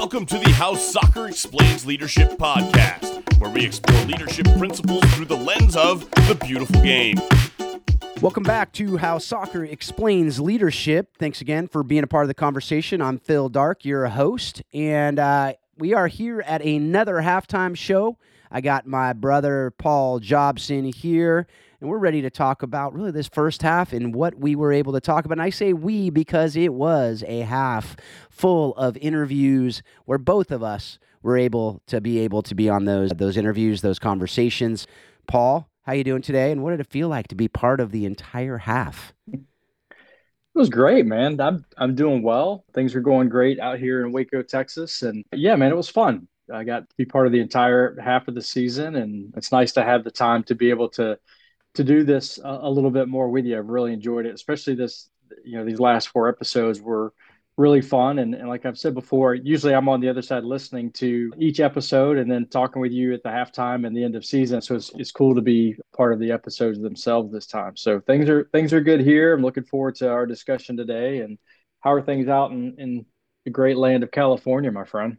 Welcome to the How Soccer Explains Leadership podcast, where we explore leadership principles through the lens of the beautiful game. Welcome back to How Soccer Explains Leadership. Thanks again for being a part of the conversation. I'm Phil Darke, your host, and uh, we are here at another halftime show. I got my brother Paul Jobson here, and we're ready to talk about really this first half and what we were able to talk about. And I say we because it was a half full of interviews where both of us were able to be able to be on those those interviews, those conversations. Paul, how you doing today? And what did it feel like to be part of the entire half? It was great, man. I'm I'm doing well. Things are going great out here in Waco, Texas, and yeah, man, it was fun. I got to be part of the entire half of the season, and it's nice to have the time to be able to to do this a, a little bit more with you. I've really enjoyed it, especially this. You know, these last four episodes were really fun. And, and like I've said before, usually I'm on the other side listening to each episode and then talking with you at the halftime and the end of season. So it's, it's cool to be part of the episodes themselves this time. So things are things are good here. I'm looking forward to our discussion today. And how are things out in, in the great land of California, my friend?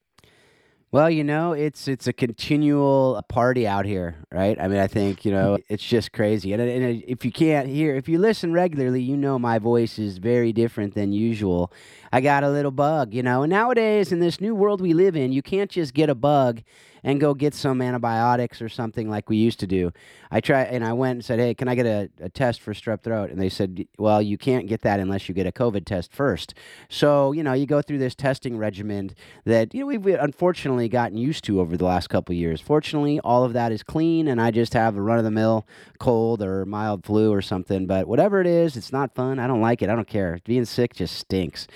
Well, you know, it's it's a continual party out here, right? I mean, I think you know mm-hmm. it's just crazy. And, and if you can't hear, if you listen regularly, you know my voice is very different than usual. I got a little bug, you know. And nowadays, in this new world we live in, you can't just get a bug and go get some antibiotics or something like we used to do. I tried and I went and said, "Hey, can I get a, a test for strep throat?" And they said, "Well, you can't get that unless you get a COVID test first. So you know, you go through this testing regimen that you know we've unfortunately gotten used to over the last couple years. Fortunately, all of that is clean, and I just have a run of the mill cold or mild flu or something. But whatever it is, it's not fun. I don't like it. I don't care. Being sick just stinks.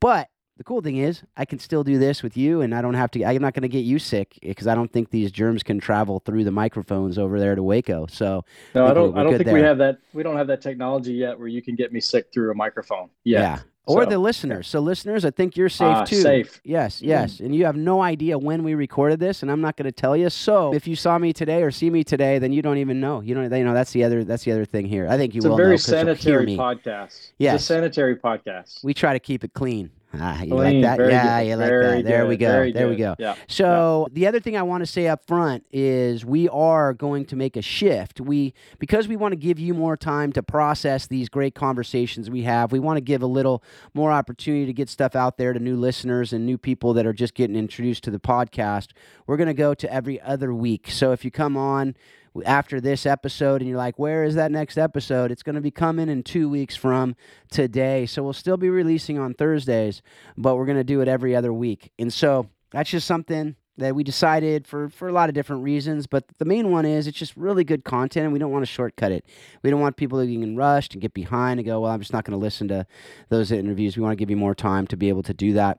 But the cool thing is, I can still do this with you, and I don't have to. I'm not going to get you sick because I don't think these germs can travel through the microphones over there to Waco. So no, I don't. I don't think there. we have that. We don't have that technology yet where you can get me sick through a microphone. Yet. Yeah, or so, the listeners. So listeners, I think you're safe uh, too. Safe. Yes, yes. Mm. And you have no idea when we recorded this, and I'm not going to tell you. So if you saw me today or see me today, then you don't even know. You don't. You know that's the other. That's the other thing here. I think you it's will. It's a very sanitary podcast. Yes, it's a sanitary podcast. We try to keep it clean. Ah, you Clean, like that? Yeah, good. you like that. There good. we go. There good. we go. Yeah. So yeah. the other thing I want to say up front is we are going to make a shift. We because we want to give you more time to process these great conversations we have. We want to give a little more opportunity to get stuff out there to new listeners and new people that are just getting introduced to the podcast. We're going to go to every other week. So if you come on after this episode and you're like, where is that next episode? It's going to be coming in two weeks from today. So we'll still be releasing on Thursdays, but we're going to do it every other week. And so that's just something that we decided for, for a lot of different reasons. But the main one is it's just really good content and we don't want to shortcut it. We don't want people getting rushed and get behind and go, well, I'm just not going to listen to those interviews. We want to give you more time to be able to do that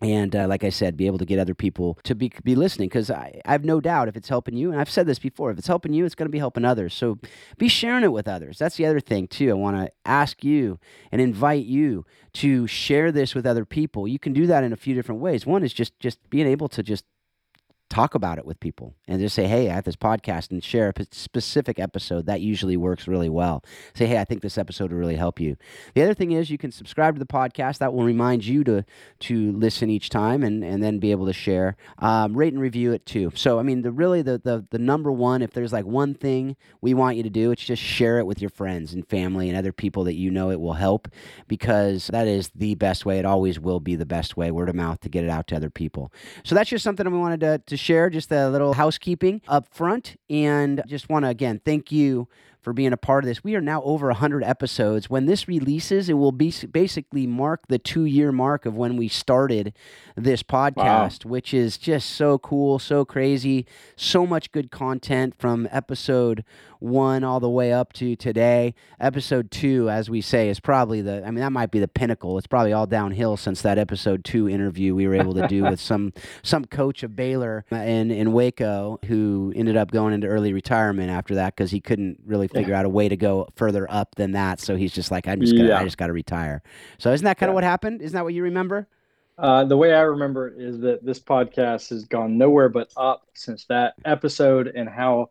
and uh, like I said, be able to get other people to be be listening because I, I have no doubt if it's helping you, and I've said this before, if it's helping you, it's going to be helping others. So be sharing it with others. That's the other thing too. I want to ask you and invite you to share this with other people. You can do that in a few different ways. One is just just being able to just talk about it with people and just say, hey, I have this podcast and share a specific episode. That usually works really well. Say, hey, I think this episode will really help you. The other thing is you can subscribe to the podcast. That will remind you to to listen each time and, and then be able to share. Um, rate and review it too. So, I mean, the really the, the the number one, if there's like one thing we want you to do, it's just share it with your friends and family and other people that you know it will help because that is the best way. It always will be the best way, word of mouth, to get it out to other people. So that's just something we wanted to, to share, just a little housekeeping up front. And just want to, again, thank you for being a part of this. We are now over 100 episodes. When this releases, it will be basically mark the two year mark of when we started this podcast, wow. which is just so cool, so crazy, so much good content from episode one all the way up to today. Episode two, as we say, is probably the, I mean, that might be the pinnacle. It's probably all downhill since that episode two interview we were able to do with some, some coach of Baylor in, in Waco who ended up going into early retirement after that because he couldn't really figure yeah. out a way to go further up than that. So he's just like, I'm just gonna, yeah. I just got to retire. So isn't that kind of what happened? Isn't that what you remember? Uh, the way I remember it is that this podcast has gone nowhere but up since that episode, and how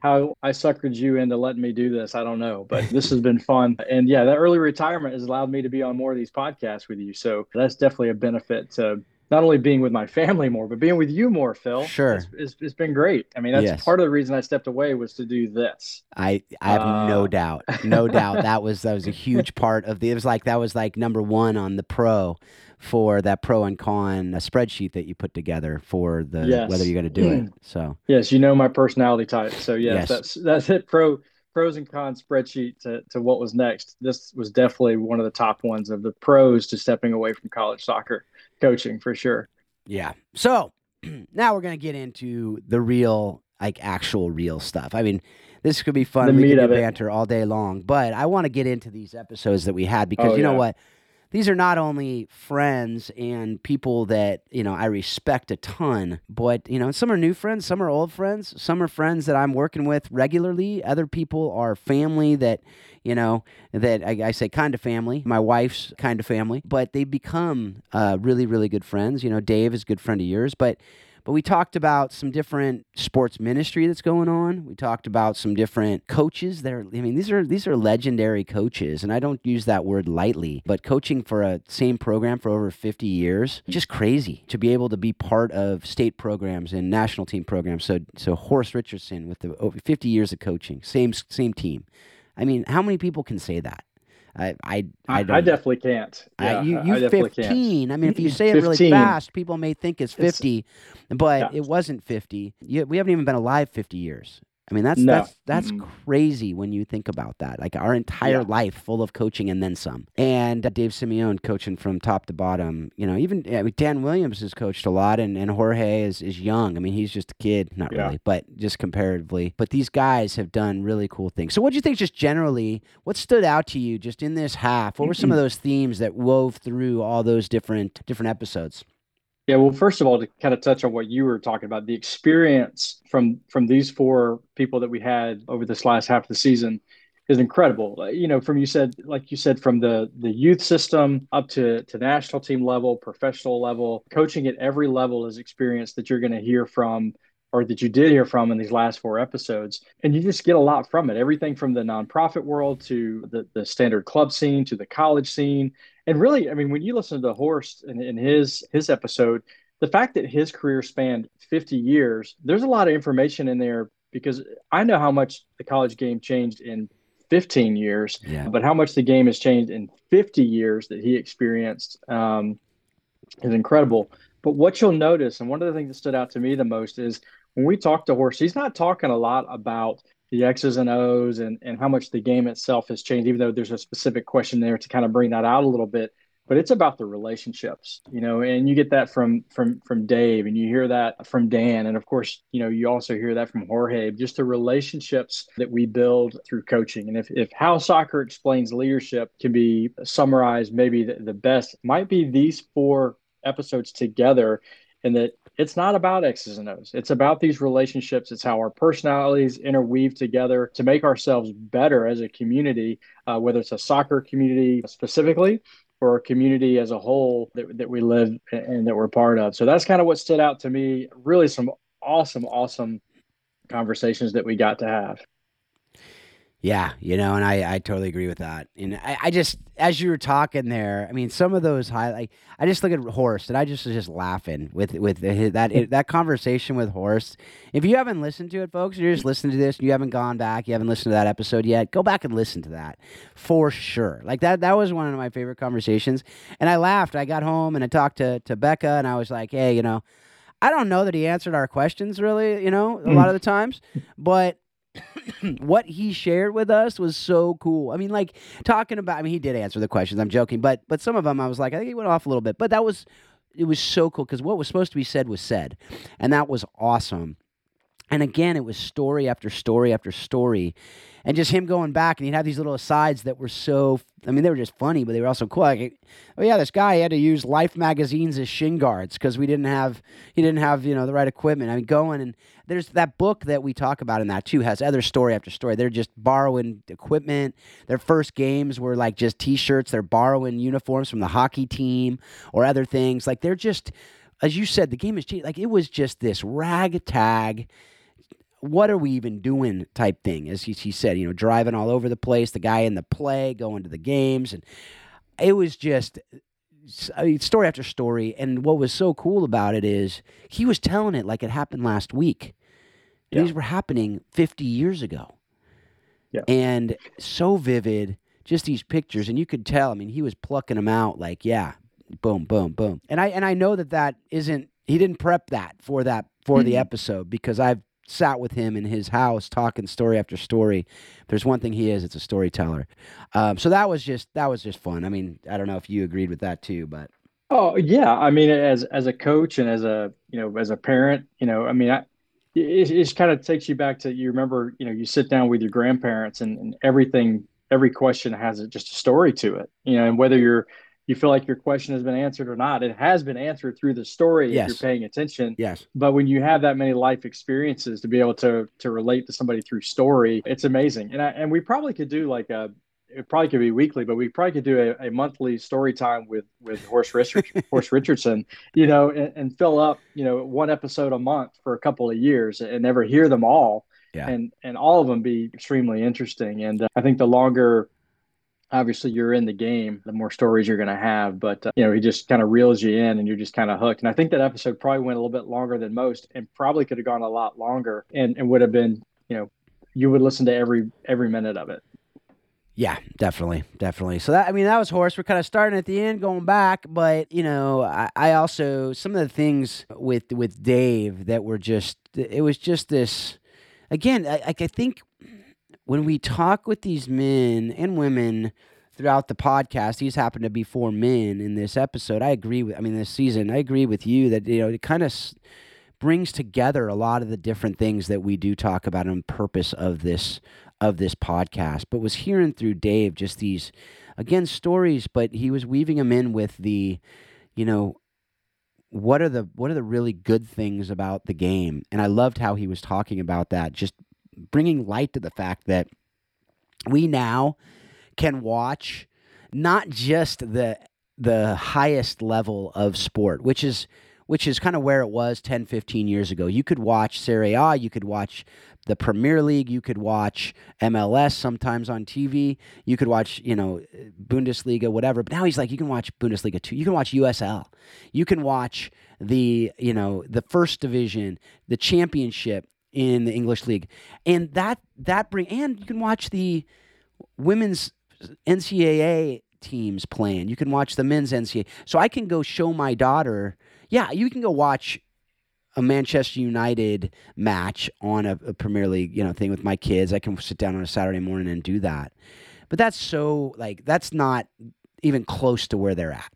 how I suckered you into letting me do this, I don't know, but this has been fun. And yeah, that early retirement has allowed me to be on more of these podcasts with you. So that's definitely a benefit to not only being with my family more, but being with you more, Phil. Sure. It's, it's, it's been great. I mean, that's Yes. part of the reason I stepped away was to do this. I I have no Uh, doubt, no doubt that was that was a huge part of the. It was like that was like number one on the pro for that pro and con uh spreadsheet that you put together for the Yes. whether you're going to do it. So Yes, you know my personality type. So yes, Yes. that's that's it. Pro pros and cons spreadsheet to, to what was next. This was definitely one of the top ones of the pros to stepping away from college soccer coaching for sure. yeah. So now we're going to get into the real, like actual real stuff. I mean. This could be fun. The we could do of it. banter all day long, but I want to get into these episodes that we had because Oh, you know what? These are not only friends and people that you know I respect a ton, but you know some are new friends, some are old friends, some are friends that I'm working with regularly. Other people are family that you know that I, I say kind of family. My wife's kind of family, but they become uh, really really good friends. You know, Dave is a good friend of yours, but. But we talked about some different sports ministry that's going on. We talked about some different coaches that are I mean these are these are legendary coaches and I don't use that word lightly, but coaching for a same program for over 50 years, just crazy to be able to be part of state programs and national team programs. So so Horst Richardson with the over 50 years of coaching, same same team. I mean, how many people can say that? I I I, I definitely can't. Yeah, you, I- you I definitely 15. I mean, if you say it really fast, people may think it's It's- 50, but Yeah. it wasn't 50. You, we haven't even been alive 50 years. I mean, that's No. that's that's Mm-mm. crazy when you think about that. Like our entire Yeah. life full of coaching and then some. And uh, Dave Simeone coaching from top to bottom. You know, even I mean, Dan Williams has coached a lot, and, and Jorge is, is young. I mean, he's just a kid, not Yeah. really, but just comparatively. But these guys have done really cool things. So, what do you think, just generally, what stood out to you just in this half? What were some of those themes that wove through all those different different episodes? Yeah, well, first of all, to kind of touch on what you were talking about, the experience from from these four people that we had over this last half of the season is incredible. Uh, You know, from you said, like you said, from the the youth system up to to national team level, professional level, coaching at every level is experience that you're going to hear from or that you did hear from in these last four episodes. And you just get a lot from it. Everything from the nonprofit world to the, the standard club scene to the college scene. And really, I mean, when you listen to Horst in, in his his episode, the fact that his career spanned 50 years, there's a lot of information in there because I know how much the college game changed in 15 years, Yeah. but how much the game has changed in 50 years that he experienced um, is incredible. But what you'll notice, and one of the things that stood out to me the most is when we talk to Horst, he's not talking a lot about the X's and O's and, and how much the game itself has changed, even though there's a specific question there to kind of bring that out a little bit. But it's about the relationships, you know, and you get that from from from Dave, and you hear that from Dan, and of course, you know, you also hear that from Jorge. Just the relationships that we build through coaching, and if if how soccer explains leadership can be summarized, maybe the, the best might be these four episodes together, and that it's not about X's and O's. It's about these relationships. It's how our personalities interweave together to make ourselves better as a community, uh, whether it's a soccer community specifically or a community as a whole that, that we live and that we're part of. So that's kind of what stood out to me. Really, some awesome, awesome conversations that we got to have. Yeah, you know, and I, I totally agree with that. And I, I just, as you were talking there, I mean, some of those highlight. I just look at Horst, and I just was just laughing with with that that conversation with Horst. If you haven't listened to it, folks, you're just listening to this, you haven't gone back, you haven't listened to that episode yet, go back and listen to that for sure. Like that, that was one of my favorite conversations, and I laughed. I got home and I talked to to Becca, and I was like, hey, you know, I don't know that he answered our questions really, you know, a lot of the times, but what he shared with us was so cool. I mean, like talking about. I mean, he did answer the questions. I'm joking, but but some of them I was like, I think he went off a little bit, but that was it was so cool because what was supposed to be said was said, and that was awesome. And again, it was story after story after story, and just him going back, and he'd have these little asides that were so. I mean, they were just funny, but they were also cool. Like, oh yeah, this guy had to use Life magazines as shin guards because we didn't have he didn't have you know the right equipment. I mean, going and there's that book that we talk about in that too has other story after story. They're just borrowing equipment. Their first games were like just T-shirts. They're borrowing uniforms from the hockey team or other things. Like they're just, as you said, the game is cheap. Like it was just this ragtag what are we even doing type thing as he, he said you know driving all over the place the guy in the play going to the games and it was just story after story. And what was so cool about it is he was telling it like it happened last week. Yeah. These were happening 50 years ago. Yeah. And so vivid, just these pictures. And you could tell, I mean, he was plucking them out like, yeah, boom, boom, boom. And I, and I know that that isn't, he didn't prep that for that, for mm-hmm. the episode because I've sat with him in his house talking story after story. If there's one thing he is, it's a storyteller. Um, so that was just that was just fun. I mean, I don't know if you agreed with that too, but oh yeah, I mean, as as a coach and as a you know as a parent, you know, I mean, I, it, it kind of takes you back to you remember you know you sit down with your grandparents and, and everything every question has just a story to it you know and whether you're you feel like your question has been answered or not. It has been answered through the story yes. if you're paying attention. Yes. But when you have that many life experiences to be able to to relate to somebody through story, it's amazing. And I, and we probably could do like a it probably could be weekly, but we probably could do a, a monthly story time with with Horst Richard, Horst Richardson, you know, and, and, fill up, you know, one episode a month for a couple of years and never hear them all. Yeah. And and all of them be extremely interesting. And uh, I think the longer obviously you're in the game, the more stories you're going to have. But, uh, you know, he just kind of reels you in and you're just kind of hooked. And I think that episode probably went a little bit longer than most and probably could have gone a lot longer and, and would have been, you know, you would listen to every every minute of it. Yeah, definitely, definitely. So that I mean, that was Horst. We're kind of starting at the end, going back, but you know, I, I also some of the things with with Dave that were just it was just this. Again, I, I think when we talk with these men and women throughout the podcast, these happen to be four men in this episode. I agree with, I mean, this season, I agree with you that, you know, it kind of s- brings together a lot of the different things that we do talk about on purpose of this, of this podcast. But was hearing through Dave just these, again, stories, but he was weaving them in with the, you know, what are the what are the really good things about the game and i loved how he was talking about that just bringing light to the fact that we now can watch not just the the highest level of sport, which is which is kind of where it was 10, 15 years ago. You could watch Serie A, you could watch the Premier League, you could watch MLS sometimes on TV, you could watch, you know, Bundesliga, whatever. But now he's like, you can watch Bundesliga too. You can watch USL. You can watch the, you know, the first division, the championship, in the English league, and that that bring and you can watch the women's NCAA teams playing. You can watch the men's NCAA. So I can go show my daughter. Yeah, you can go watch a Manchester United match on a, a, Premier League, you know, thing with my kids. I can sit down on a Saturday morning and do that. But that's so like that's not even close to where they're at.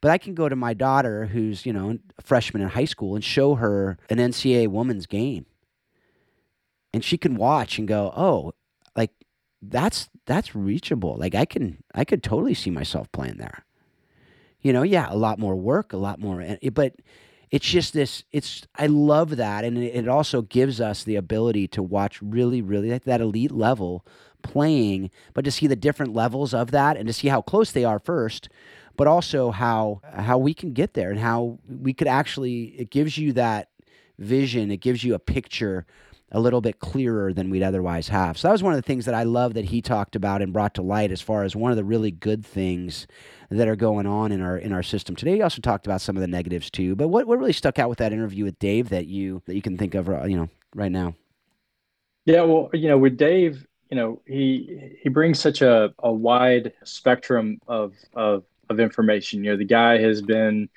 But I can go to my daughter, who's, you know, a freshman in high school, and show her an NCAA women's game. And she can watch and go, oh, like that's that's reachable. Like I can I could totally see myself playing there. You know, yeah, a lot more work, a lot more but it's just this it's I love that and it also gives us the ability to watch really really at that elite level playing, but to see the different levels of that and to see how close they are first but also how how we can get there and how we could actually it gives you that vision. It gives you a picture a little bit clearer than we'd otherwise have. So that was one of the things that i love that he talked about and brought to light as far as one of the really good things that are going on in our in our system. Today he also talked about some of the negatives too but what, what really stuck out with that interview with dave that you that you can think of uh, you know right now? Yeah well you know with dave you know he he brings such a, a wide spectrum of of of information. You know, the guy has been,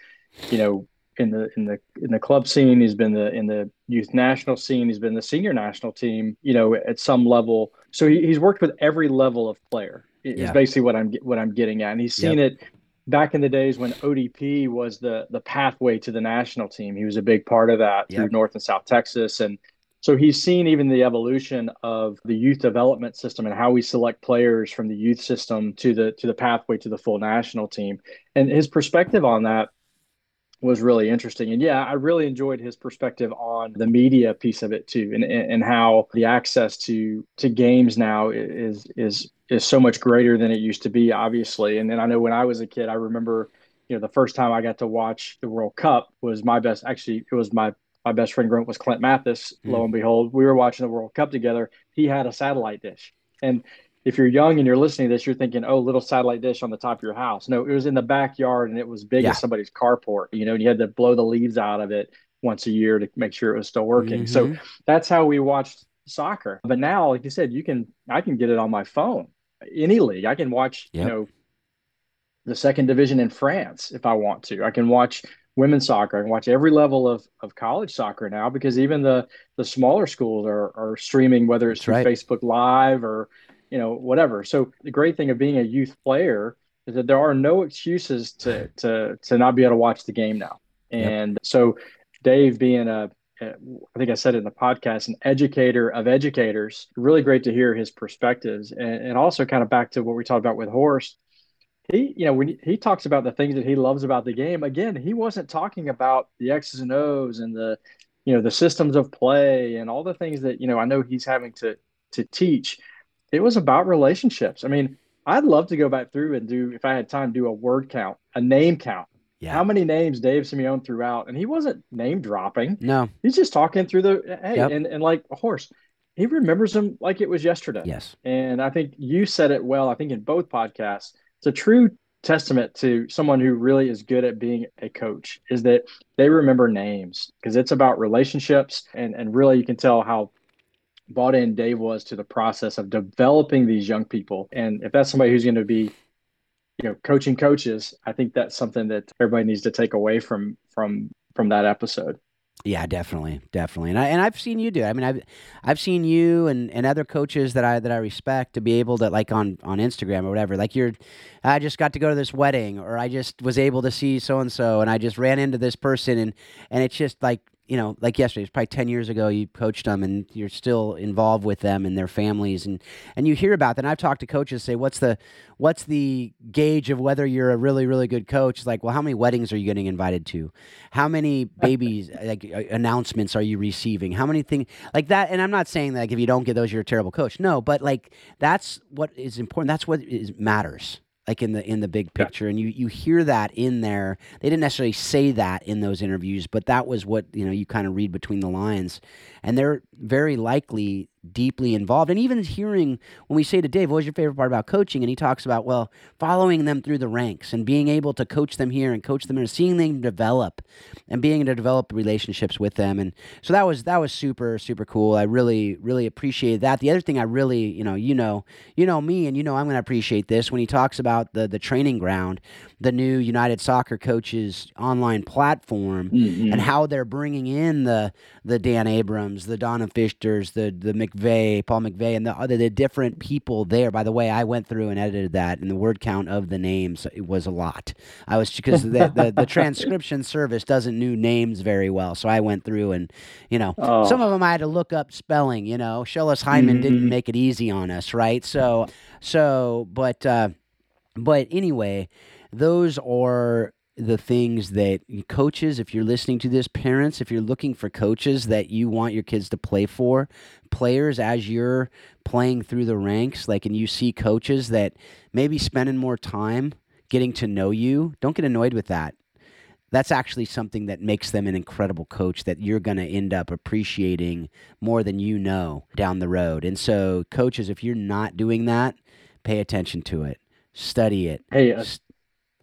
you know, in the in the in the club scene. He's been the in the youth national scene. He's been the senior national team. You know, at some level. So he, he's worked with every level of player. Is yeah. basically what I'm what I'm getting at, and he's seen yep. it back in the days when ODP was the the pathway to the national team. He was a big part of that yep. through North and South Texas, and so he's seen even the evolution of the youth development system and how we select players from the youth system to the to the pathway to the full national team. And his perspective on that was really interesting. And yeah, I really enjoyed his perspective on the media piece of it too, and and how the access to to games now is is is so much greater than it used to be, obviously. And then I know when I was a kid, I remember, you know, the first time I got to watch the World Cup was my best. Actually, it was my my best friend growing was Clint Mathis. Mm. Lo and behold, we were watching the World Cup together. He had a satellite dish, and if you're young and you're listening to this, you're thinking, oh, little satellite dish on the top of your house. No, it was in the backyard and it was big yeah. as somebody's carport, you know, and you had to blow the leaves out of it once a year to make sure it was still working. Mm-hmm. So that's how we watched soccer. But now, like you said, you can, I can get it on my phone, any league. I can watch, yep. you know, the second division in France if I want to. I can watch women's soccer. I can watch every level of, of college soccer now because even the the smaller schools are are streaming, whether it's through right. Facebook Live or you know whatever. So the great thing of being a youth player is that there are no excuses to to to not be able to watch the game now. And yep. so Dave being a I think I said it in the podcast, an educator of educators. Really great to hear his perspectives, and, and also kind of back to what we talked about with Horst he you know when he talks about the things that he loves about the game again he wasn't talking about the x's and o's and the you know the systems of play and all the things that you know i know he's having to to teach. It was about relationships. I mean i'd love to go back through and do if i had time do a word count a name count. Yeah. how many names dave simeone threw out? And he wasn't name dropping. No. He's just talking through the hey yep. and, and like a Horst he remembers them like it was yesterday. Yes. And i think you said it well i think in both podcasts it's a true testament to someone who really is good at being a coach is that they remember names because it's about relationships. And and really you can tell how bought in Dave was to the process of developing these young people. And if that's somebody who's going to be you know coaching coaches I think that's something that everybody needs to take away from from from that episode yeah, definitely, definitely, and I and I've seen you do. It. I mean, I've I've seen you and, and other coaches that I that I respect to be able to like on on Instagram or whatever. Like you're, I just got to go to this wedding, or I just was able to see so and so, and I just ran into this person, and and it's just like you know, like yesterday, it's probably 10 years ago, you coached them and you're still involved with them and their families. And, and you hear about that. And I've talked to coaches say, what's the, what's the gauge of whether you're a really, really good coach? It's like, well, how many weddings are you getting invited to? How many babies, like uh, announcements are you receiving? How many things like that? And I'm not saying that like, if you don't get those, you're a terrible coach. No, but like, that's what is important. That's what is, matters like in the in the big picture yeah. and you you hear that in there they didn't necessarily say that in those interviews but that was what you know you kind of read between the lines and they're very likely deeply involved. And even hearing when we say to Dave, what was your favorite part about coaching? And he talks about, well, following them through the ranks and being able to coach them here and coach them and seeing them develop and being able to develop relationships with them. And so that was that was super, super cool. I really, really appreciated that. The other thing I really, you know, you know, you know me and you know I'm gonna appreciate this when he talks about the the training ground, the new United Soccer Coaches online platform mm-hmm. and how they're bringing in the the Dan Abrahams, the Donna Fishters, the the McVeigh, Paul McVeigh, and the other the different people there. By the way, I went through and edited that, and the word count of the names it was a lot. I was because the, the, the transcription service doesn't know names very well, so I went through and you know oh. some of them I had to look up spelling. You know, Schellas Hyndman mm-hmm. didn't make it easy on us, right? So so, but uh, but anyway, those are the things that coaches, if you're listening to this, parents, if you're looking for coaches that you want your kids to play for, players as you're playing through the ranks, like, and you see coaches that maybe spending more time getting to know you, don't get annoyed with that. That's actually something that makes them an incredible coach that you're going to end up appreciating more than you know down the road. And so, coaches, if you're not doing that, pay attention to it, study it. Hey, uh,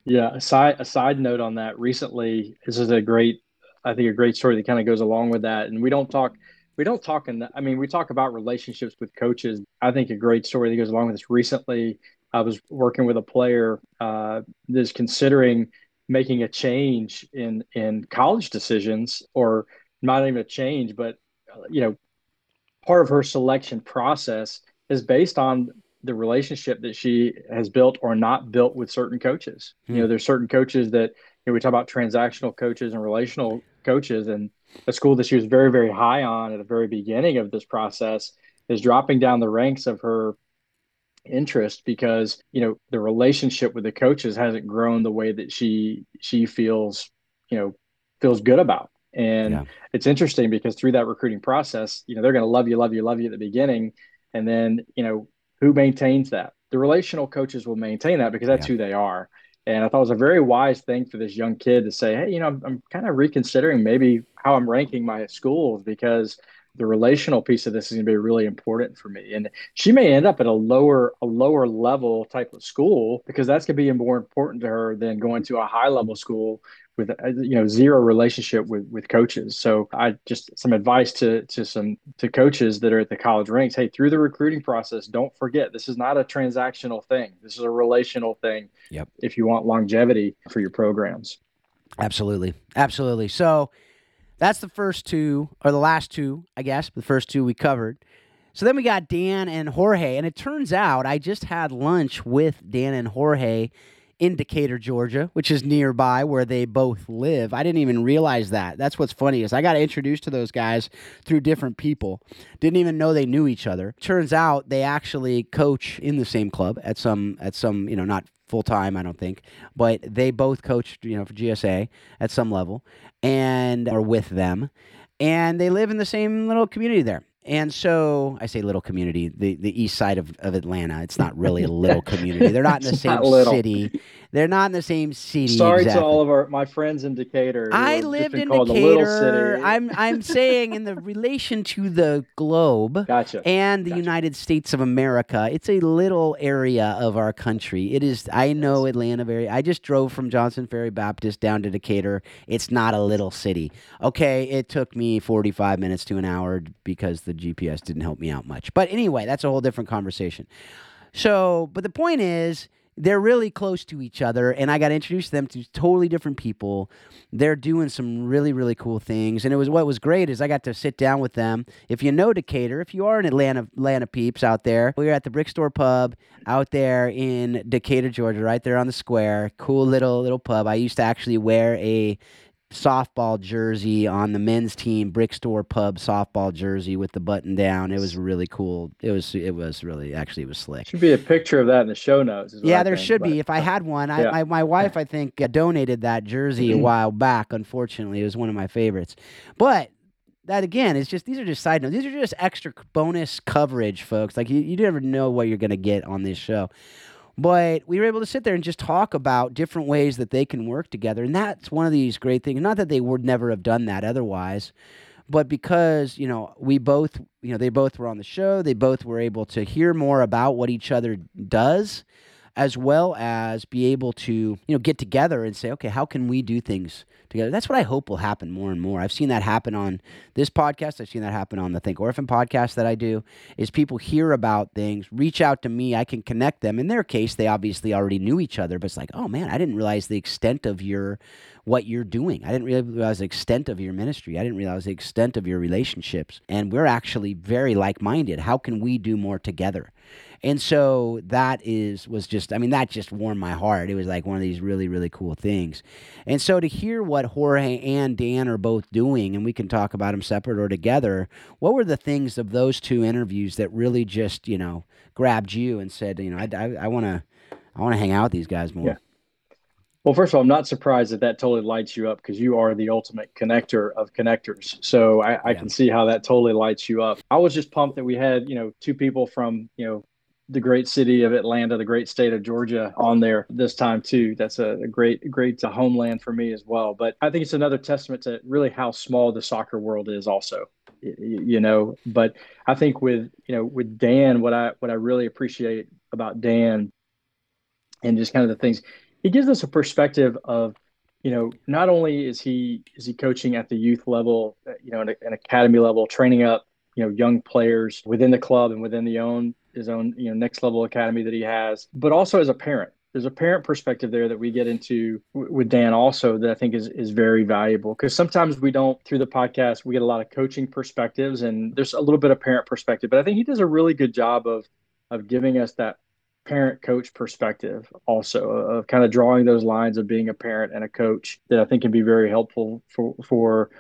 yeah, a side a side note on that. Recently, this is a great, I think, a great story that kind of goes along with that. And we don't talk, we don't talk in. The, I mean, we talk about relationships with coaches. I think a great story that goes along with this. Recently, I was working with a player uh, that's considering making a change in in college decisions, or not even a change, but you know, part of her selection process is based on the relationship that she has built or not built with certain coaches. Hmm. You know, there's certain coaches that you know, we talk about transactional coaches and relational coaches, and a school that she was very, very high on at the very beginning of this process is dropping down the ranks of her interest because you know the relationship with the coaches hasn't grown the way that she she feels you know feels good about and yeah. it's interesting because through that recruiting process you know they're going to love you love you love you at the beginning and then you know who maintains that? The relational coaches will maintain that because that's yeah. who they are. And I thought it was a very wise thing for this young kid to say, hey, you know, I'm, I'm kind of reconsidering maybe how I'm ranking my schools because the relational piece of this is going to be really important for me. And she may end up at a lower a lower level type of school because that's going to be more important to her than going to a high level school with uh, you know zero relationship with with coaches. So I just some advice to to some to coaches that are at the college ranks. Hey, through the recruiting process, don't forget this is not a transactional thing. This is a relational thing. Yep. If you want longevity for your programs. Absolutely, absolutely. So that's the first two, or the last two, I guess. The first two we covered. So then we got Dan and Jorge, and it turns out I just had lunch with Dan and Jorge in Decatur, Georgia, which is nearby where they both live. I didn't even realize that. That's what's funny is I got introduced to those guys through different people. Didn't even know they knew each other. Turns out they actually coach in the same club at some at some, you know, not full time, I don't think, but they both coached, you know, for GSA at some level and are with them. And they live in the same little community there. And so I say little community, the, the east side of, of Atlanta. It's not really a little community. They're not in the same city. They're not in the same city. Sorry exactly. to all of our my friends in Decatur. I lived in Decatur. I'm I'm saying in the relation to the globe gotcha. and the gotcha. United States of America, it's a little area of our country. It is I know yes. Atlanta very I just drove from Johnson Ferry Baptist down to Decatur. It's not a little city. Okay, it took me 45 minutes to an hour because the GPS didn't help me out much. But anyway, that's a whole different conversation. So, but the point is they're really close to each other and i got introduced to them to totally different people. They're doing some really really cool things and it was what was great is i got to sit down with them. If you know decatur if you are an atlanta atlanta peeps out there we were at the brick store pub out there in decatur georgia right there on the square. Cool little little pub. I used to actually wear a softball jersey on the men's team brick store pub softball jersey with the button down. It was really cool. It was it was really actually it was slick. Should be a picture of that in the show notes yeah I there think, should but, be if i had one I, my, my wife i think uh, donated that jersey a while back unfortunately. It was one of my favorites. But that again is just these are just side notes these are just extra bonus coverage folks. Like you, you never know what you're going to get on this show but we were able to sit there and just talk about different ways that they can work together. And that's one of these great things. Not that they would never have done that otherwise, but because, you know, we both, you know, they both were on the show, they both were able to hear more about what each other does as well as be able to you know get together and say okay how can we do things together that's what i hope will happen more and more i've seen that happen on this podcast i've seen that happen on the think orphan podcast that i do is people hear about things reach out to me i can connect them in their case they obviously already knew each other but it's like oh man i didn't realize the extent of your what you're doing. I didn't realize the extent of your ministry. I didn't realize the extent of your relationships. And we're actually very like minded. How can we do more together? And so that is was just I mean that just warmed my heart. It was like one of these really really cool things. And so to hear what Jorge and Dan are both doing and we can talk about them separate or together, what were the things of those two interviews that really just, you know, grabbed you and said, you know, I I want to I want to hang out with these guys more. Yeah. Well, first of all, I'm not surprised that that totally lights you up because you are the ultimate connector of connectors. So I, I yeah. can see how that totally lights you up. I was just pumped that we had, you know, two people from, you know, the great city of Atlanta, the great state of Georgia on there this time too. That's a, a great, great uh, homeland for me as well. But I think it's another testament to really how small the soccer world is also, you, know, but I think with, you know, with Dan, what I, what I really appreciate about Dan and just kind of the things he gives us a perspective of you know not only is he is he coaching at the youth level you know an, an academy level training up you know young players within the club and within the own his own you know next level academy that he has. But also as a parent there's a parent perspective there that we get into with Dan also that I think is is very valuable. Because sometimes we don't through the podcast we get a lot of coaching perspectives and there's a little bit of parent perspective. But I think he does a really good job of of giving us that parent coach perspective also of kind of drawing those lines of being a parent and a coach that I think can be very helpful for for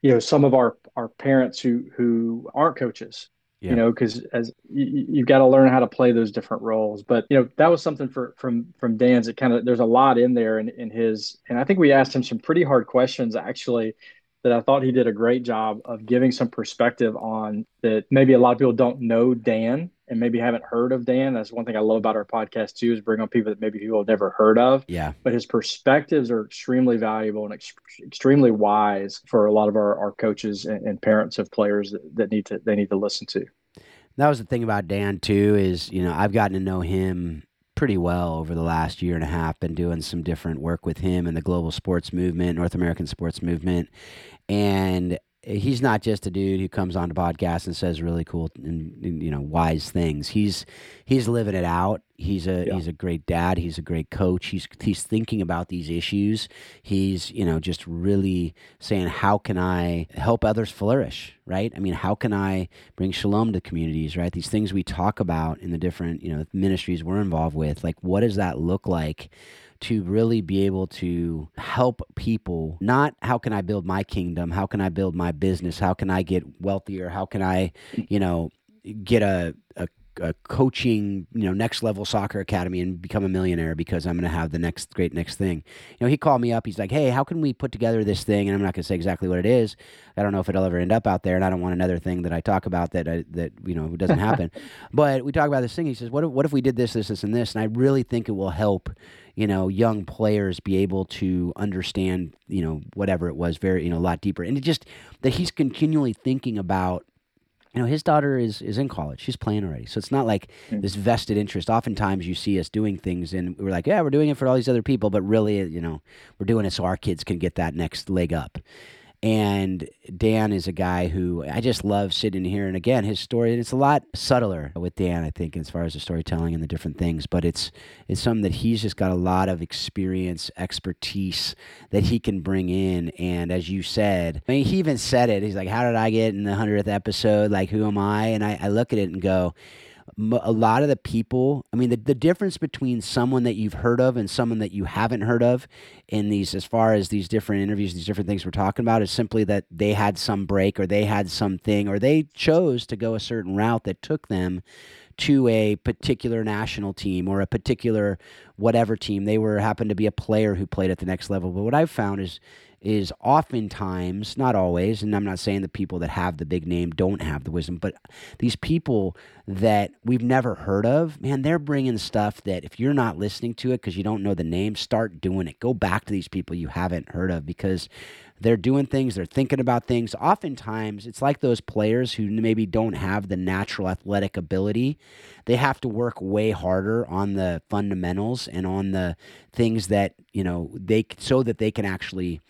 you know some of our our parents who who aren't coaches yeah. you know because as you, you've got to learn how to play those different roles but you know that was something for from from dan's it kind of there's a lot in there in, in his and i think we asked him some pretty hard questions actually that i thought he did a great job of giving some perspective on that maybe a lot of people don't know dan and maybe haven't heard of Dan. That's one thing I love about our podcast too is bring on people that maybe people have never heard of. Yeah. But his perspectives are extremely valuable and ex- extremely wise for a lot of our, our coaches and, and parents of players that, that need to they need to listen to. That was the thing about Dan too is you know I've gotten to know him pretty well over the last year and a half. Been doing some different work with him in the global sports movement, North American sports movement, and he's not just a dude who comes on the podcast and says really cool and, and, you know wise things. He's he's living it out. He's a yeah. he's a great dad. He's a great coach. He's he's thinking about these issues. He's you know just really saying how can I help others flourish, right? I mean, how can I bring shalom to communities, right? These things we talk about in the different you know ministries we're involved with. Like, what does that look like? To really be able to help people not how can i build my kingdom how can i build my business how can i get wealthier how can i you know get a, a a coaching, you know, next level soccer academy and become a millionaire because I'm going to have the next great next thing. You know, he called me up. He's like, "Hey, how can we put together this thing?" And I'm not going to say exactly what it is. I don't know if it'll ever end up out there, and I don't want another thing that I talk about that I, that you know doesn't happen. but we talk about this thing. He says, "What if, what if we did this, this, this, and this?" And I really think it will help you know, young players be able to understand, you know, whatever it was very, you know, a lot deeper. And it just that he's continually thinking about you know his daughter is is in college she's playing already so it's not like mm-hmm. this vested interest oftentimes you see us doing things and we're like yeah we're doing it for all these other people but really you know we're doing it so our kids can get that next leg up and Dan is a guy who I just love sitting here. And again, his story, it's a lot subtler with Dan, I think, as far as the storytelling and the different things. But it's it's something that he's just got a lot of experience, expertise that he can bring in. And as you said, I mean, he even said it. He's like, How did I get in the 100th episode? Like, who am I? And I, I look at it and go, a lot of the people i mean the, the difference between someone that you've heard of and someone that you haven't heard of in these as far as these different interviews these different things we're talking about is simply that they had some break or they had something or they chose to go a certain route that took them to a particular national team or a particular whatever team. They were happened to be a player who played at the next level. But what i've found is is oftentimes, not always, and I'm not saying the people that have the big name don't have the wisdom, but these people that we've never heard of, man, they're bringing stuff that if you're not listening to it because you don't know the name, start doing it. Go back to these people you haven't heard of because they're doing things, they're thinking about things. Oftentimes, it's like those players who maybe don't have the natural athletic ability. They have to work way harder on the fundamentals and on the things that, you know, they so that they can actually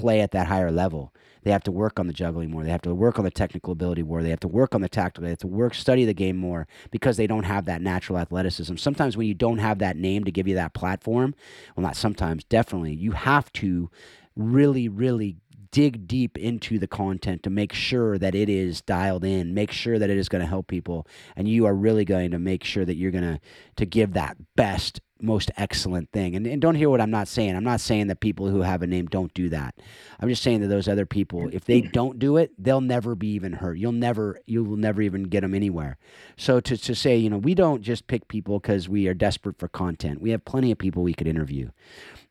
play at that higher level. They have to work on the juggling more. They have to work on the technical ability more. They have to work on the tactical. They have to work, study the game more because they don't have that natural athleticism. Sometimes when you don't have that name to give you that platform, well, not sometimes, definitely, you have to really, really dig deep into the content to make sure that it is dialed in make sure that it is going to help people and you are really going to make sure that you're going to to give that best most excellent thing. And, and don't hear what i'm not saying. I'm not saying that people who have a name don't do that. I'm just saying that those other people if they mm. don't do it they'll never be even hurt you'll never you will never even get them anywhere. So to, to say you know we don't just pick people because we are desperate for content. We have plenty of people we could interview.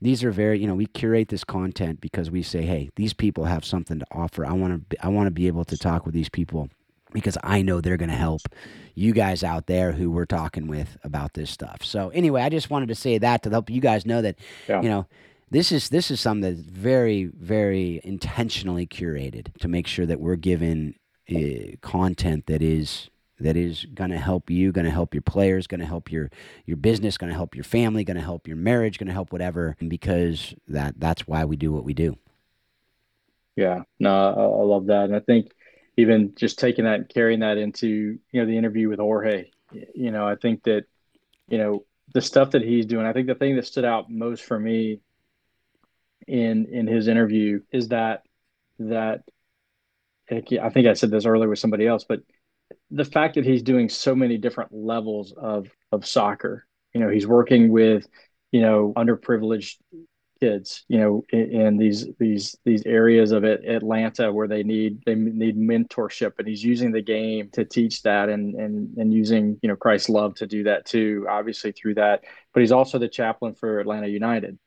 These are very you know we curate this content because we say hey these people have something to offer. I want to i want to be able to talk with these people because i know they're going to help you guys out there who we're talking with about this stuff so anyway i just wanted to say that to help you guys know that yeah. you know this is this is something that's very very intentionally curated to make sure that we're given uh, content that is that is going to help you, going to help your players, going to help your your business, going to help your family, going to help your marriage, going to help whatever. Because that that's why we do what we do. Yeah, no, I, love that, and I think even just taking that, and carrying that into you know the interview with Jorge, you know, I think that you know the stuff that he's doing. I think the thing that stood out most for me in in his interview is that that I think I said this earlier with somebody else, but the fact that he's doing so many different levels of of soccer. You know, he's working with you know underprivileged kids. You know, in, in these these these areas of it, Atlanta where they need they need mentorship, and he's using the game to teach that, and and and using you know Christ's love to do that too. Obviously through that, but he's also the chaplain for Atlanta United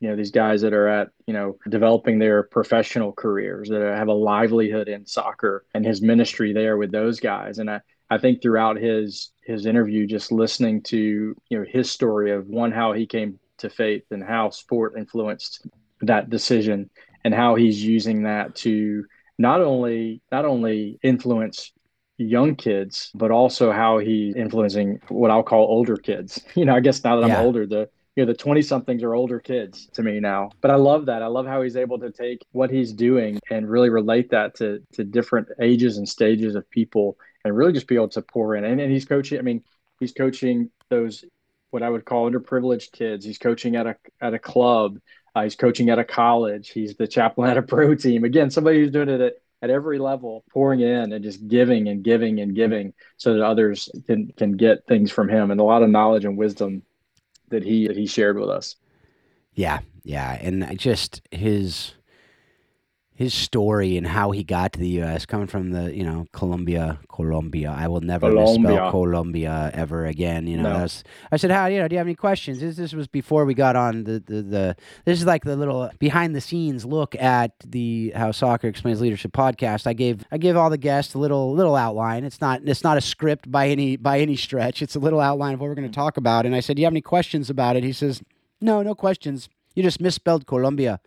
you know these guys that are at you know developing their professional careers that have a livelihood in soccer and his ministry there with those guys and i I think throughout his his interview, just listening to you know his story of one how he came to faith and how sport influenced that decision and how he's using that to not only not only influence young kids, but also how he's influencing what I'll call older kids. You know, I guess now that yeah. I'm older, the you know the 20 somethings are older kids to me now but i love that i love how he's able to take what he's doing and really relate that to to different ages and stages of people and really just be able to pour in and, and he's coaching i mean he's coaching those what i would call underprivileged kids. He's coaching at a at a club. Uh, he's coaching at a college. He's the chaplain at a pro team. Again somebody who's doing it at at every level pouring in and just giving and giving and giving so that others can can get things from him and a lot of knowledge and wisdom that he that he shared with us. Yeah, yeah, and just his his story and how he got to the U.S. coming from the you know Colombia, Colombia. I will never Colombia. misspell Colombia ever again. You know, no. was, I said, how you know? Do you have any questions? This, this was before we got on the, the the. This is like the little behind the scenes look at the how soccer explains leadership podcast. I gave I give all the guests a little little outline. It's not it's not a script by any by any stretch. It's a little outline of what we're going to talk about. And I said, do you have any questions about it? He says, no, no questions. You just misspelled Colombia.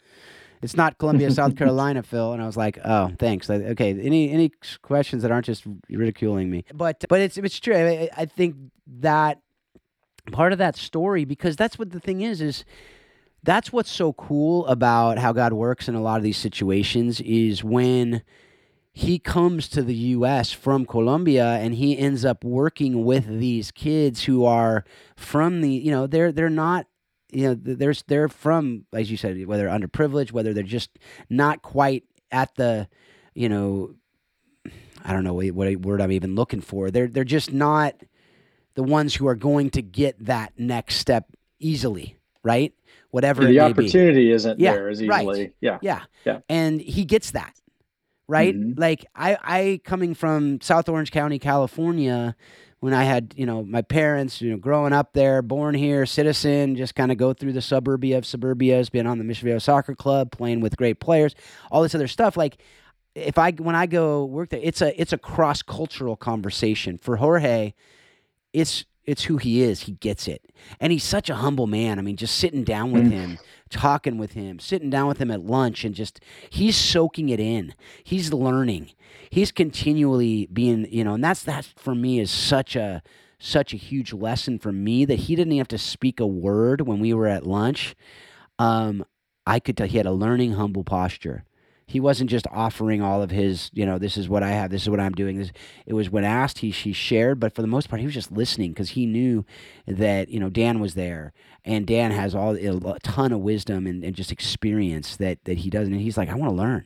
It's not Columbia, South Carolina, Phil. And I was like, oh, thanks. Okay, any any questions that aren't just ridiculing me? But but it's it's true. I, I think that part of that story because that's what the thing is is that's what's so cool about how God works in a lot of these situations is when he comes to the US from Colombia and he ends up working with these kids who are from the you know they're they're not you know, there's they're from, as you said, whether underprivileged, whether they're just not quite at the, you know, I don't know what word I'm even looking for. They're they're just not the ones who are going to get that next step easily, right? Whatever yeah, the opportunity be. isn't yeah, there as easily. Right. Yeah, yeah, yeah. And he gets that, right? Mm-hmm. Like I, I coming from South Orange County, California when I had, you know, my parents, you know, growing up there, born here, citizen, just kind of go through the suburbia of suburbias, been on the Mission Soccer Club, playing with great players, all this other stuff. Like, if I when I go work there, it's a it's a cross cultural conversation for Jorge. It's it's who he is. He gets it, and he's such a humble man. I mean, just sitting down with mm. him, talking with him, sitting down with him at lunch, and just he's soaking it in. He's learning he's continually being, you know, and that's that for me is such a such a huge lesson for me that he didn't have to speak a word when we were at lunch. Um, I could tell he had a learning, humble posture. He wasn't just offering all of his, you know, this is what I have, this is what I'm doing. This, it was when asked, he she shared, but for the most part, he was just listening because he knew that you know Dan was there, and Dan has all a ton of wisdom and, and just experience that that he doesn't. And he's like, I want to learn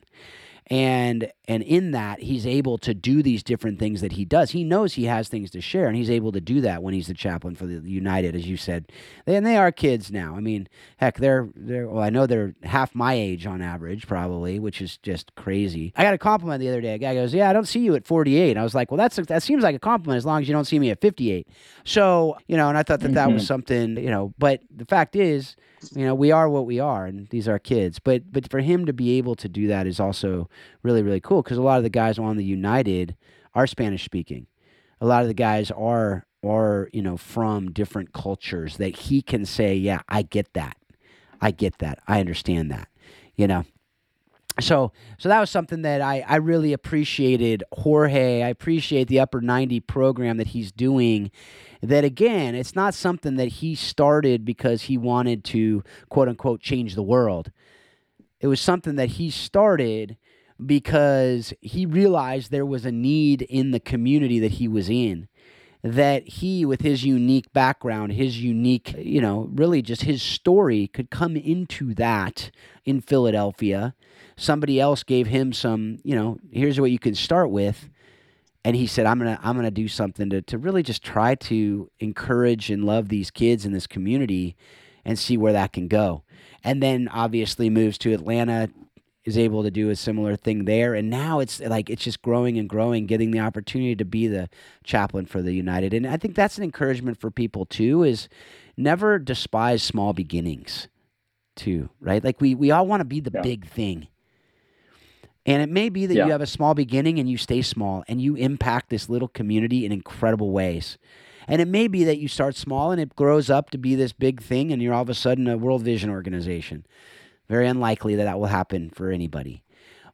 and and in that he's able to do these different things that he does. He knows he has things to share and he's able to do that when he's the chaplain for the united as you said. And they are kids now. I mean heck they're they're well i know they're half my age on average probably which is just crazy. I got a compliment the other day. A guy goes yeah i don't see you at 48 i was like well that's that seems like a compliment as long as you don't see me at 58 so you know and i thought that that was mm-hmm. something you know but the fact is you know we are what we are and these are kids. But but for him to be able to do that is also really really cool because a lot of the guys on the united are spanish speaking. A lot of the guys are are you know from different cultures that he can say yeah i get that. I get that. I understand that you know so so that was something that I, I really appreciated jorge i appreciate the upper 90 program that he's doing that again, it's not something that he started because he wanted to quote unquote change the world. It was something that he started because he realized there was a need in the community that he was in. That he, with his unique background, his unique, you know, really just his story could come into that in Philadelphia. Somebody else gave him some, you know, here's what you can start with and he said, "I'm gonna I'm gonna do something to to really just try to encourage and love these kids in this community, and see where that can go." And then obviously moves to Atlanta, is able to do a similar thing there, and now it's like it's just growing and growing, getting the opportunity to be the chaplain for the United. And I think that's an encouragement for people too. Is never despise small beginnings, too. Right? Like we we all want to be the yeah. big thing And it may be that Yeah. you have a small beginning and you stay small and you impact this little community in incredible ways. And it may be that you start small and it grows up to be this big thing and you're all of a sudden a World Vision organization. Very unlikely that that will happen for anybody.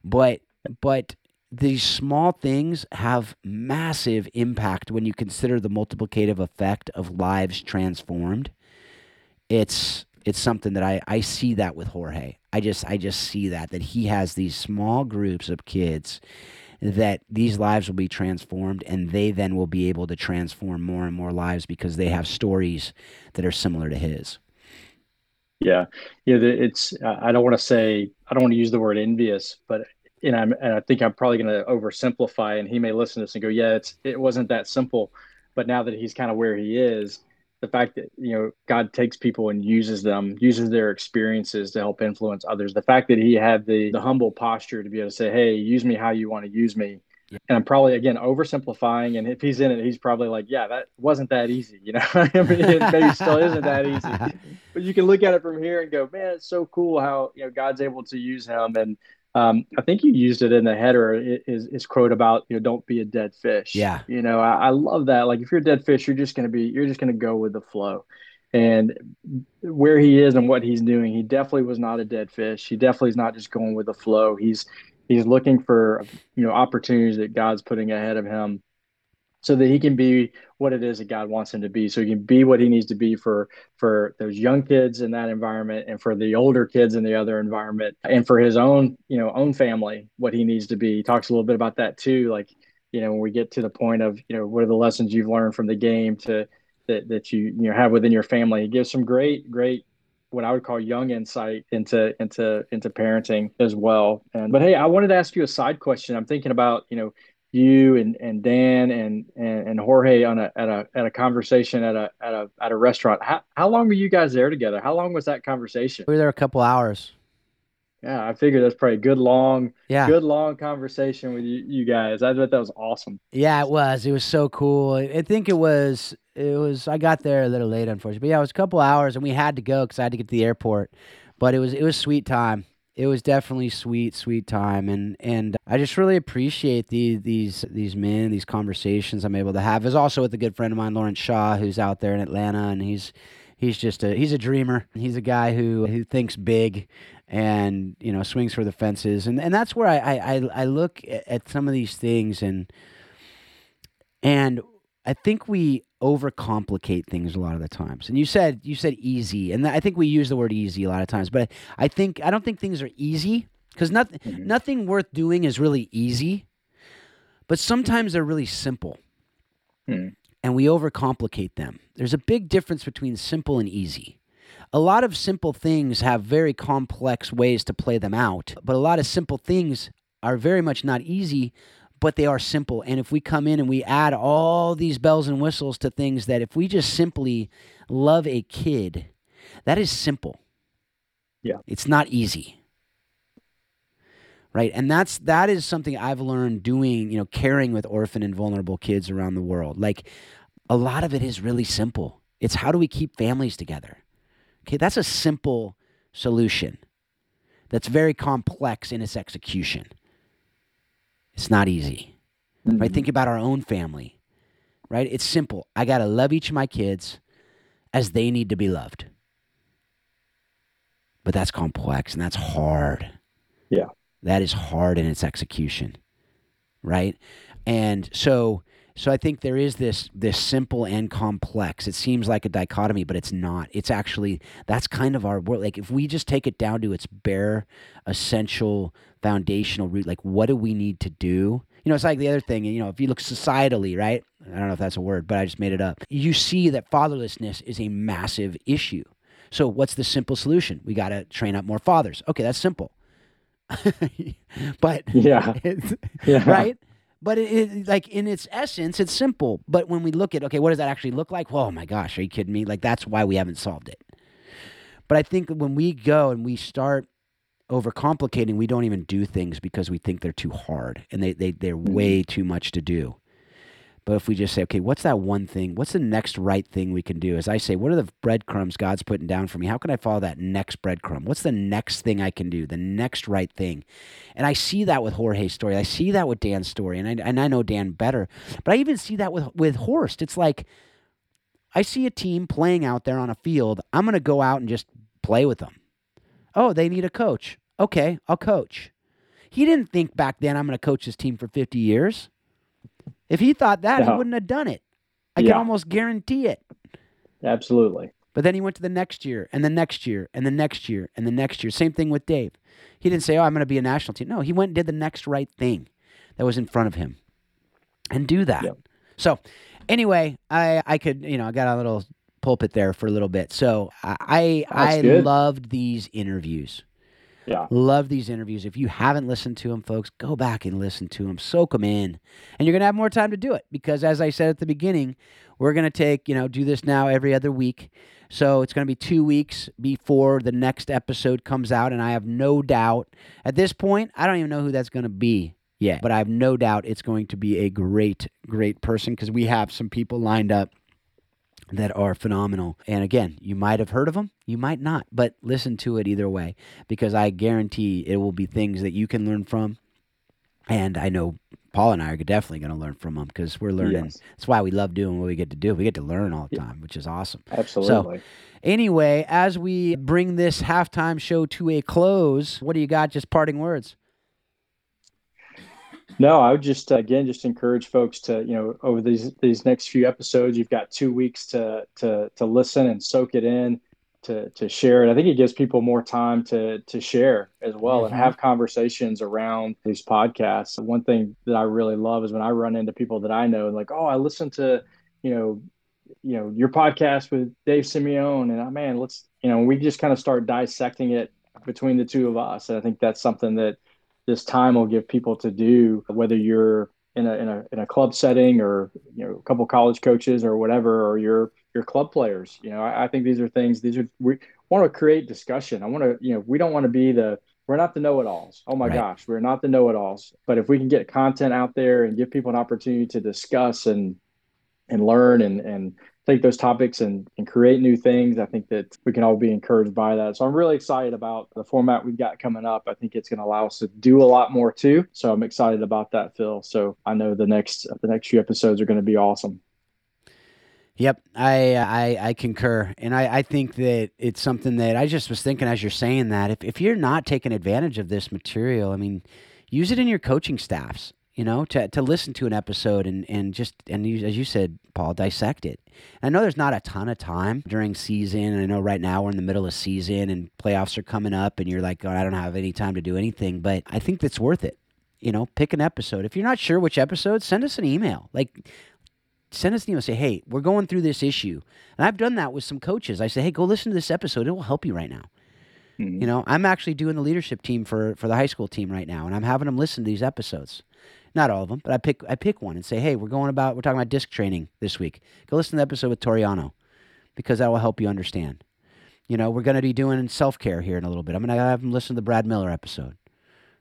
But but these small things have massive impact when you consider the multiplicative effect of lives transformed. It's it's something that I, I see that with Jorge. I just I just see that that he has these small groups of kids that these lives will be transformed and they then will be able to transform more and more lives because they have stories that are similar to his. Yeah, yeah. It's I I don't want to say I don't want to use the word envious, but and I'm and I think I'm probably going to oversimplify, and he may listen to this and go, "Yeah, it's it wasn't that simple." But now that he's kind of where he is, the fact that you know God takes people and uses them, uses their experiences to help influence others. The fact that he had the the humble posture to be able to say, "Hey, use me how you want to use me." Yeah. And I'm probably again oversimplifying, and if he's in it, he's probably like, "Yeah, that wasn't that easy," you know. I mean, it maybe still isn't that easy but you can look at it from here and go, man, it's so cool how you know God's able to use him. And um, I think you used it in the header. Is his quote about you know don't be a dead fish. Yeah. You know, I, I love that. Like if you're a dead fish, you're just gonna be you're just gonna go with the flow. And where he is and what he's doing, he definitely was not a dead fish. He definitely is not just going with the flow. He's he's looking for you know opportunities that God's putting ahead of him so that he can be what it is that God wants him to be. So he can be what he needs to be for for those young kids in that environment and for the older kids in the other environment and for his own, you know, own family, what he needs to be. He talks a little bit about that too. Like, you know, when we get to the point of, you know, what are the lessons you've learned from the game to that that you you know have within your family. He gives some great, great what I would call young insight into into into parenting as well. And but hey, I wanted to ask you a side question. I'm thinking about, you know, you and, and Dan and, and, and Jorge on a at a at a conversation at a at a at a restaurant. How how long were you guys there together? How long was that conversation? We were there a couple hours. Yeah, I figured that's probably a good long Yeah. good long conversation with you, you guys. I thought that was awesome. Yeah, it was. It was so cool. I think it was. It was. I got there a little late, unfortunately. But yeah, it was a couple hours, and we had to go because I had to get to the airport. But it was. It was sweet time. It was definitely sweet, sweet time, and and I just really appreciate the these these men, these conversations I'm able to have. Is also with a good friend of mine, Lawrence Shaw, who's out there in Atlanta, and he's he's just a he's a dreamer. He's a guy who who thinks big and you know swings for the fences and and that's where I I I, look at some of these things and and I think we overcomplicate things a lot of the times. And you said you said easy, and I think we use the word easy a lot of times. But I think I don't think things are easy because nothing Mhm. nothing worth doing is really easy. But sometimes they're really simple, Hmm. and we overcomplicate them. There's a big difference between simple and easy. A lot of simple things have very complex ways to play them out, but a lot of simple things are very much not easy, but they are simple. And if we come in and we add all these bells and whistles to things that if we just simply love a kid, that is simple. Yeah. It's not easy. Right? And that's that is something I've learned doing, you know, caring with orphan and vulnerable kids around the world. Like a lot of it is really simple. It's how do we keep families together? Okay, that's a simple solution. That's very complex in its execution. It's not easy right? Mhm. Think about our own family, right? It's simple. I got to love each of my kids as they need to be loved. But that's complex and that's hard. Yeah. That is hard in its execution, right? And so so I think there is this this simple and complex. It seems like a dichotomy, but it's not. It's actually that's kind of our world. Like if we just take it down to its bare essential foundational root, like what do we need to do? You know, it's like the other thing, you know, if you look societally, right? I don't know if that's a word, but I just made it up. You see that fatherlessness is a massive issue. So what's the simple solution? We got to train up more fathers. Okay, that's simple. but Yeah. Yeah. right? But it, it, like in its essence, it's simple. But when we look at okay, what does that actually look like? Well, oh my gosh, are you kidding me? Like that's why we haven't solved it. But I think when we go and we start overcomplicating, we don't even do things because we think they're too hard and they, they they're mm-hmm. way too much to do. But if we just say, okay, what's that one thing? What's the next right thing we can do? As I say, what are the breadcrumbs God's putting down for me? How can I follow that next breadcrumb? What's the next thing I can do? The next right thing. And I see that with Jorge's story. I see that with Dan's story. And I, and I know Dan better. But I even see that with, with Horst. It's like I see a team playing out there on a field. I'm going to go out and just play with them. Oh, they need a coach. Okay, I'll coach. He didn't think back then I'm going to coach this team for 50 years. If he thought that, he wouldn't have done it. I yeah. can almost guarantee it. Absolutely. But then he went to the next year and the next year and the next year and the next year. Same thing with Dave. He didn't say, Oh, I'm going to be a national team. No, he went and did the next right thing that was in front of him and do that. Yep. So, anyway, I, I could, you know, I got a little pulpit there for a little bit. So I I, I loved these interviews. Yeah. Love these interviews. If you haven't listened to them, folks, go back and listen to them. Soak them in. And you're going to have more time to do it because, as I said at the beginning, we're going to take, you know, do this now every other week. So it's going to be two weeks before the next episode comes out. And I have no doubt at this point, I don't even know who that's going to be yet. But I have no doubt it's going to be a great, great person because we have some people lined up that are phenomenal. And again, you might have heard of them, you might not, but listen to it either way because I guarantee it will be things that you can learn from. And I know Paul and I are definitely going to learn from them because we're learning. Yes. That's why we love doing what we get to do. We get to learn all the time, which is awesome. Absolutely. So, anyway, as we bring this halftime show to a close, what do you got? Just parting words. No, I would just again just encourage folks to you know over these these next few episodes, you've got two weeks to to to listen and soak it in, to to share it. I think it gives people more time to to share as well mm-hmm. and have conversations around these podcasts. One thing that I really love is when I run into people that I know and like, oh, I listen to you know you know your podcast with Dave Simeone, and oh, man, let's you know we just kind of start dissecting it between the two of us. And I think that's something that this time will give people to do, whether you're in a, in a, in a club setting or, you know, a couple college coaches or whatever, or your, your club players. You know, I, I think these are things, these are, we want to create discussion. I want to, you know, we don't want to be the, we're not the know-it-alls. Oh my right. gosh, we're not the know-it-alls. But if we can get content out there and give people an opportunity to discuss and and learn and and take those topics and, and create new things. I think that we can all be encouraged by that. So I'm really excited about the format we've got coming up. I think it's going to allow us to do a lot more too. So I'm excited about that, Phil. So I know the next the next few episodes are going to be awesome. Yep, I I, I concur, and I, I think that it's something that I just was thinking as you're saying that if if you're not taking advantage of this material, I mean, use it in your coaching staffs you know, to, to listen to an episode and, and just, and you, as you said, Paul, dissect it. I know there's not a ton of time during season. And I know right now we're in the middle of season and playoffs are coming up and you're like, oh, I don't have any time to do anything, but I think that's worth it. You know, pick an episode. If you're not sure which episode, send us an email. Like, send us an email. Say, hey, we're going through this issue. And I've done that with some coaches. I say, hey, go listen to this episode. It will help you right now. Mm-hmm. You know, I'm actually doing the leadership team for, for the high school team right now, and I'm having them listen to these episodes not all of them, but I pick I pick one and say, hey, we're going about we're talking about disc training this week. Go listen to the episode with Toriano, because that will help you understand. You know, we're going to be doing self care here in a little bit. I'm going to have them listen to the Brad Miller episode,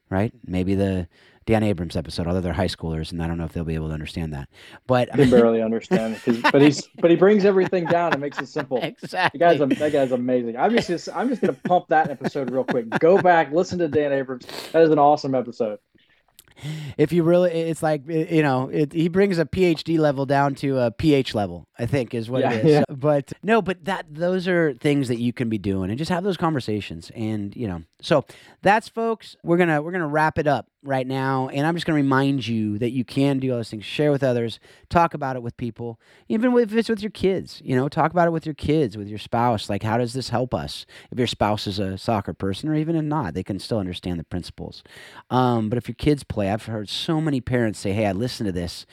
right? Maybe the Dan Abrahams episode, although they're high schoolers, and I don't know if they'll be able to understand that. But they barely understand, but he's but he brings everything down and makes it simple. Exactly. Guy's that guy's amazing. I'm just I'm just gonna pump that episode real quick. Go back, listen to Dan Abrahams. That is an awesome episode if you really, it's like you know, it, he brings a PhD level down to a pH level. I think is what yeah, it is. Yeah. But no, but that those are things that you can be doing, and just have those conversations, and you know. So that's folks. We're gonna we're gonna wrap it up right now. And I'm just to remind you that you can do all those things. Share with others, talk about it with people, even if it's with your kids. You know, talk about it with your kids, with your spouse. Like, how does this help us? If your spouse is a soccer person, or even if not, they can still understand the principles. Um, but if your kids play, I've heard so many parents say, "Hey, I listened to this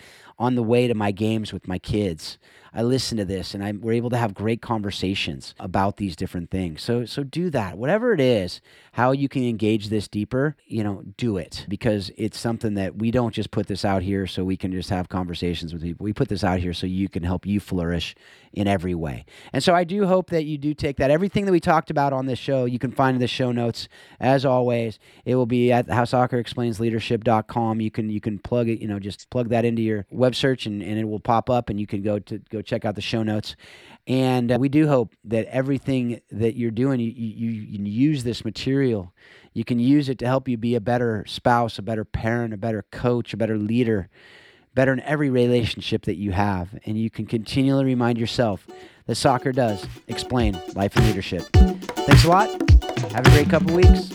on the way to my games with my kids." I listen to this and I, we're able to have great conversations about these different things. So, so do that. Whatever it is, how you can engage this deeper, you know, do it because it's something that we don't just put this out here so we can just have conversations with people. We put this out here so you can help you flourish in every way. And so I do hope that you do take that. Everything that we talked about on this show, you can find in the show notes. As always, it will be at how soccer explains leadership.com. You can you can plug it, you know, just plug that into your web web search and, and it will pop up and you can go to go check out the show notes. And uh, we do hope that everything that you're doing, you, you, you can use this material. You can use it to help you be a better spouse, a better parent, a better coach, a better leader, better in every relationship that you have. And you can continually remind yourself that soccer does explain life and leadership. Thanks a lot. Have a great couple weeks.